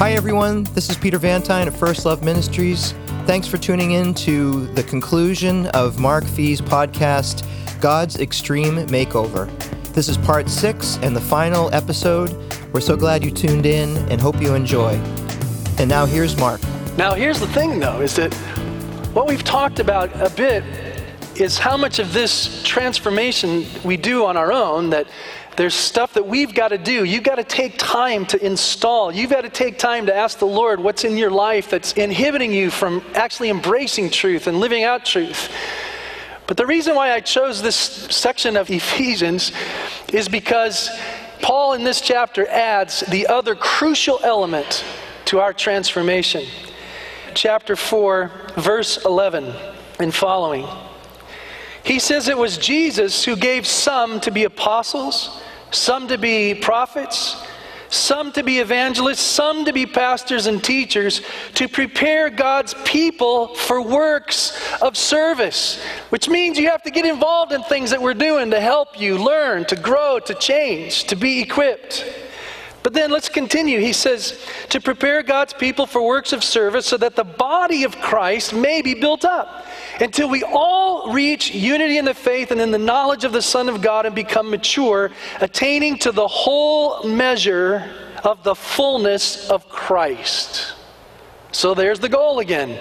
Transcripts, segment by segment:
Hi, everyone. This is Peter Vantine at First Love Ministries. Thanks for tuning in to the conclusion of Mark Fee's podcast, God's Extreme Makeover. This is part six and the final episode. We're so glad you tuned in and hope you enjoy. And now here's Mark. Now, here's the thing, though, is that what we've talked about a bit is how much of this transformation we do on our own that there's stuff that we've got to do. You've got to take time to install. You've got to take time to ask the Lord what's in your life that's inhibiting you from actually embracing truth and living out truth. But the reason why I chose this section of Ephesians is because Paul in this chapter adds the other crucial element to our transformation. Chapter 4, verse 11 and following. He says it was Jesus who gave some to be apostles, some to be prophets, some to be evangelists, some to be pastors and teachers, to prepare God's people for works of service, which means you have to get involved in things that we're doing to help you learn, to grow, to change, to be equipped. But then let's continue. He says, to prepare God's people for works of service so that the body of Christ may be built up until we all reach unity in the faith and in the knowledge of the Son of God and become mature, attaining to the whole measure of the fullness of Christ. So there's the goal again.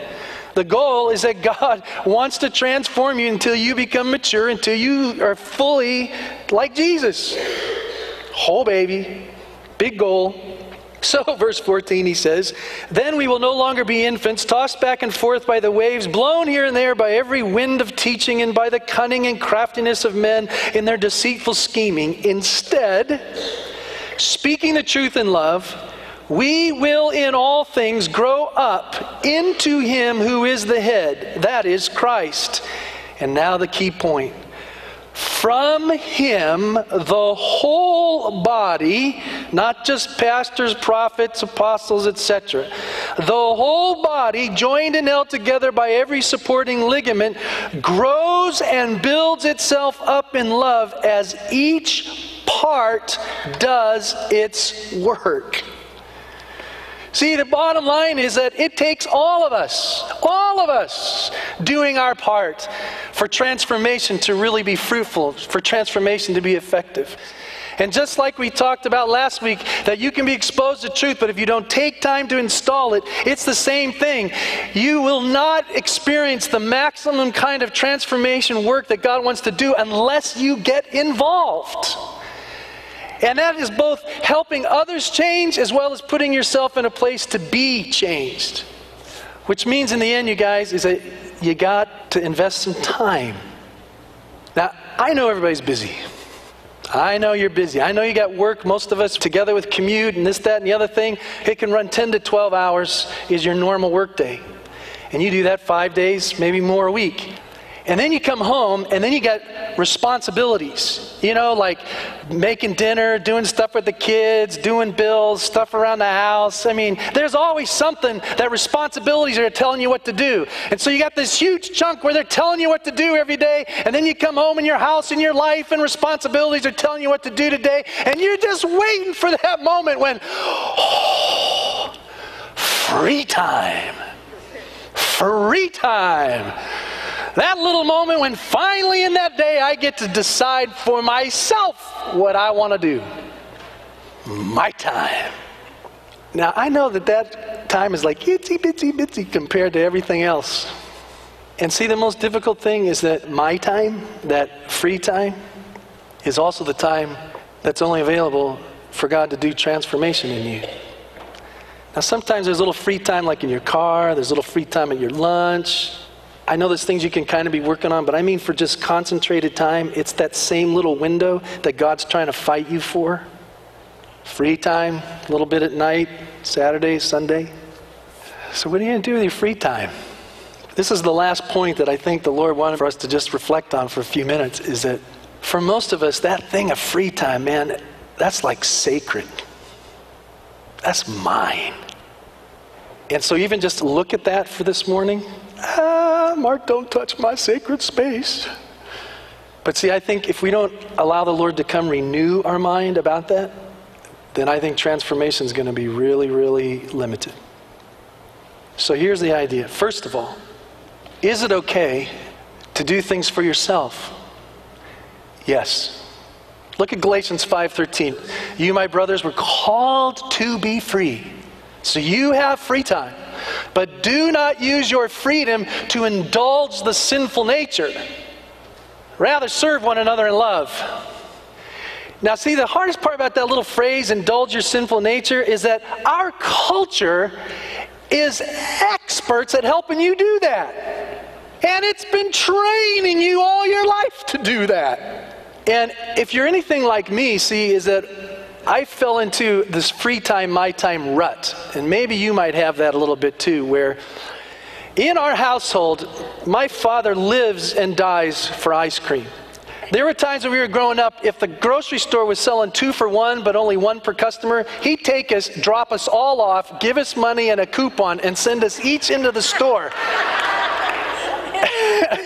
The goal is that God wants to transform you until you become mature, until you are fully like Jesus. Whole baby, big goal. So, verse 14, he says, Then we will no longer be infants, tossed back and forth by the waves, blown here and there by every wind of teaching, and by the cunning and craftiness of men in their deceitful scheming. Instead, speaking the truth in love, we will in all things grow up into him who is the head, that is Christ. And now the key point. From him, the whole body, not just pastors, prophets, apostles, etc., the whole body, joined and held together by every supporting ligament, grows and builds itself up in love as each part does its work. See, the bottom line is that it takes all of us, all of us, doing our part for transformation to really be fruitful, for transformation to be effective. And just like we talked about last week, that you can be exposed to truth, but if you don't take time to install it, it's the same thing. You will not experience the maximum kind of transformation work that God wants to do unless you get involved. And that is both helping others change as well as putting yourself in a place to be changed. Which means, in the end, you guys, is that you got to invest some time. Now, I know everybody's busy. I know you're busy. I know you got work. Most of us, together with commute and this, that, and the other thing, it can run 10 to 12 hours is your normal workday. And you do that five days, maybe more a week. And then you come home and then you got responsibilities, you know, like making dinner, doing stuff with the kids, doing bills, stuff around the house. I mean, there's always something that responsibilities are telling you what to do. And so you got this huge chunk where they're telling you what to do every day. And then you come home and your house and your life and responsibilities are telling you what to do today. And you're just waiting for that moment when, oh, free time. Free time. That little moment when finally in that day I get to decide for myself what I want to do. My time. Now, I know that that time is like itsy bitsy bitsy compared to everything else. And see, the most difficult thing is that my time, that free time, is also the time that's only available for God to do transformation in you. Now, sometimes there's a little free time, like in your car, there's a little free time at your lunch, I know there's things you can kind of be working on, but I mean for just concentrated time, it's that same little window that God's trying to fight you for. Free time, a little bit at night, Saturday, Sunday. So, what are you going to do with your free time? This is the last point that I think the Lord wanted for us to just reflect on for a few minutes is that for most of us, that thing of free time, man, that's like sacred. That's mine. And so, even just look at that for this morning. Mark, don't touch my sacred space. But see, I think if we don't allow the Lord to come renew our mind about that, then I think transformation is going to be really, really limited. So here's the idea. First of all, is it okay to do things for yourself? Yes. Look at Galatians 5:13. You my brothers were called to be free. So you have free time. But do not use your freedom to indulge the sinful nature. Rather serve one another in love. Now, see, the hardest part about that little phrase, indulge your sinful nature, is that our culture is experts at helping you do that. And it's been training you all your life to do that. And if you're anything like me, see, is that I fell into this free time, my time rut. And maybe you might have that a little bit too, where in our household, my father lives and dies for ice cream. There were times when we were growing up, if the grocery store was selling two for one, but only one per customer, he'd take us, drop us all off, give us money and a coupon, and send us each into the store.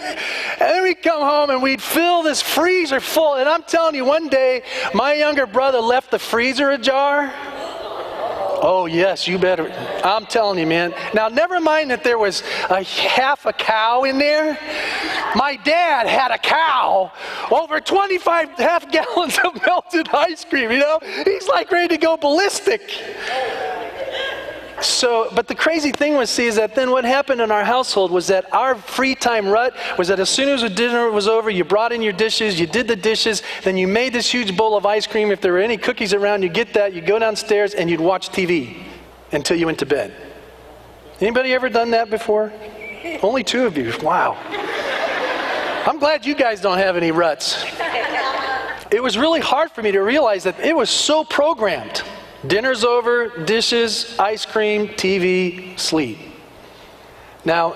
and then we'd come home and we'd fill this freezer full. And I'm telling you, one day, my younger brother left the freezer ajar Oh, yes, you better. I'm telling you, man. Now, never mind that there was a half a cow in there. My dad had a cow, over 25 half gallons of melted ice cream, you know? He's like ready to go ballistic. So, but the crazy thing was, see, is that then what happened in our household was that our free time rut was that as soon as the dinner was over, you brought in your dishes, you did the dishes, then you made this huge bowl of ice cream. If there were any cookies around, you get that, you go downstairs, and you'd watch TV until you went to bed. Anybody ever done that before? Only two of you. Wow. I'm glad you guys don't have any ruts. It was really hard for me to realize that it was so programmed. Dinner's over, dishes, ice cream, TV, sleep. Now,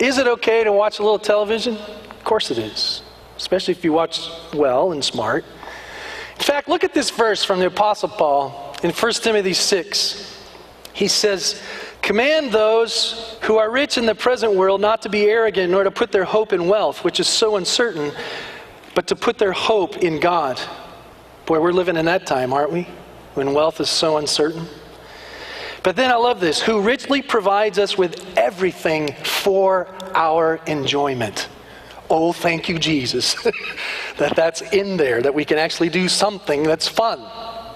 is it okay to watch a little television? Of course it is, especially if you watch well and smart. In fact, look at this verse from the Apostle Paul in 1 Timothy 6. He says, Command those who are rich in the present world not to be arrogant nor to put their hope in wealth, which is so uncertain, but to put their hope in God. Boy, we're living in that time, aren't we? When wealth is so uncertain. But then I love this who richly provides us with everything for our enjoyment. Oh, thank you, Jesus, that that's in there, that we can actually do something that's fun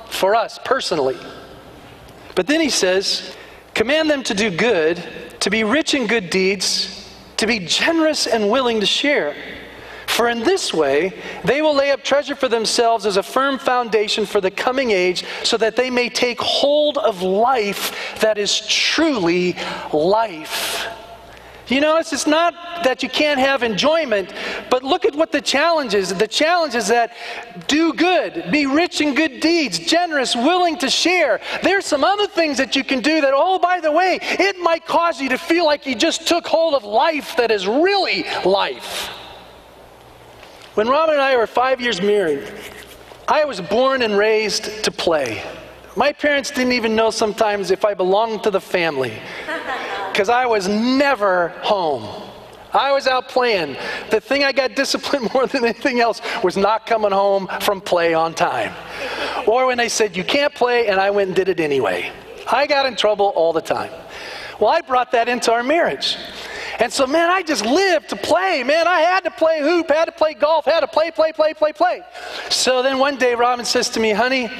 for us personally. But then he says, command them to do good, to be rich in good deeds, to be generous and willing to share. For in this way, they will lay up treasure for themselves as a firm foundation for the coming age, so that they may take hold of life that is truly life. You notice it's not that you can't have enjoyment, but look at what the challenge is. The challenge is that do good, be rich in good deeds, generous, willing to share. There's some other things that you can do that, oh, by the way, it might cause you to feel like you just took hold of life that is really life. When Robin and I were five years married, I was born and raised to play. My parents didn't even know sometimes if I belonged to the family because I was never home. I was out playing. The thing I got disciplined more than anything else was not coming home from play on time. Or when they said, You can't play, and I went and did it anyway. I got in trouble all the time. Well, I brought that into our marriage. And so, man, I just lived to play. Man, I had to play hoop, had to play golf, had to play, play, play, play, play. So then one day, Robin says to me, honey,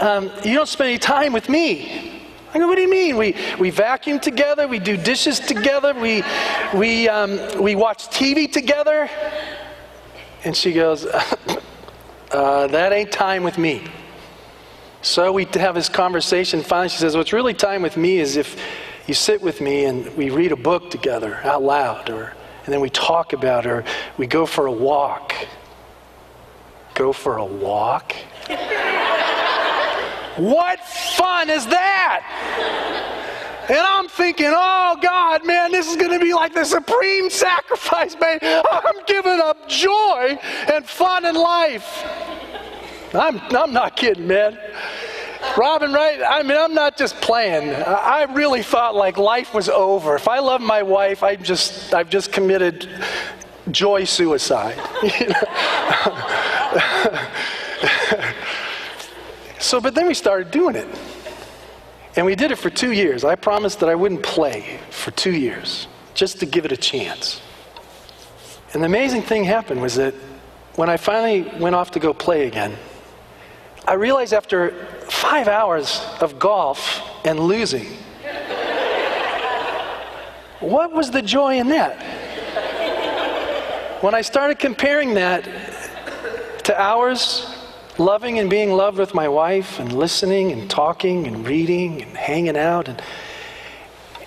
um, you don't spend any time with me. I go, what do you mean? We, we vacuum together, we do dishes together, we, we, um, we watch TV together. And she goes, uh, that ain't time with me. So we have this conversation. Finally, she says, what's really time with me is if you sit with me and we read a book together out loud, or, and then we talk about it, or we go for a walk. Go for a walk? what fun is that? And I'm thinking, oh God, man, this is going to be like the supreme sacrifice, man. I'm giving up joy and fun in life. I'm, I'm not kidding, man. Robin, right? I mean, I'm not just playing. I really thought like life was over. If I love my wife, I just, I've just committed joy suicide. So, but then we started doing it. And we did it for two years. I promised that I wouldn't play for two years, just to give it a chance. And the amazing thing happened was that when I finally went off to go play again, I realized after five hours of golf and losing, what was the joy in that? When I started comparing that to hours loving and being loved with my wife and listening and talking and reading and hanging out and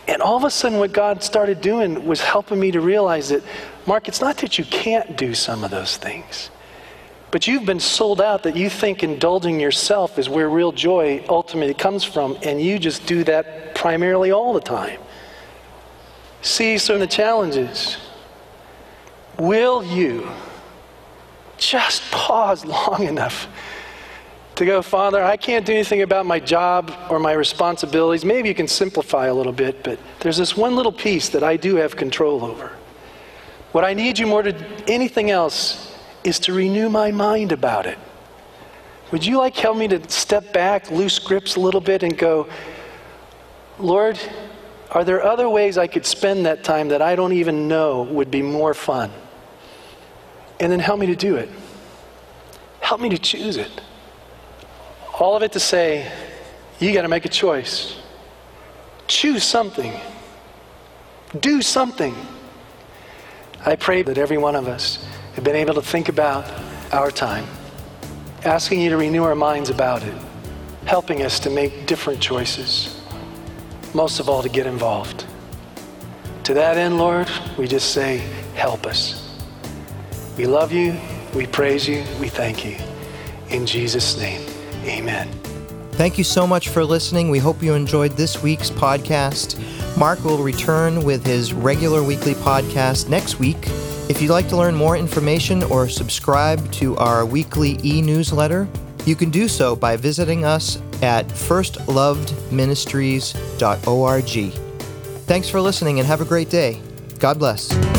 and all of a sudden what God started doing was helping me to realize that Mark it's not that you can't do some of those things but you've been sold out that you think indulging yourself is where real joy ultimately comes from and you just do that primarily all the time see some of the challenges will you just pause long enough to go, Father, I can't do anything about my job or my responsibilities. Maybe you can simplify a little bit, but there's this one little piece that I do have control over. What I need you more than anything else is to renew my mind about it. Would you like help me to step back, loose grips a little bit, and go, Lord, are there other ways I could spend that time that I don't even know would be more fun? And then help me to do it. Help me to choose it. All of it to say, you got to make a choice. Choose something. Do something. I pray that every one of us have been able to think about our time, asking you to renew our minds about it, helping us to make different choices, most of all, to get involved. To that end, Lord, we just say, help us. We love you, we praise you, we thank you. In Jesus' name, amen. Thank you so much for listening. We hope you enjoyed this week's podcast. Mark will return with his regular weekly podcast next week. If you'd like to learn more information or subscribe to our weekly e newsletter, you can do so by visiting us at firstloveministries.org. Thanks for listening and have a great day. God bless.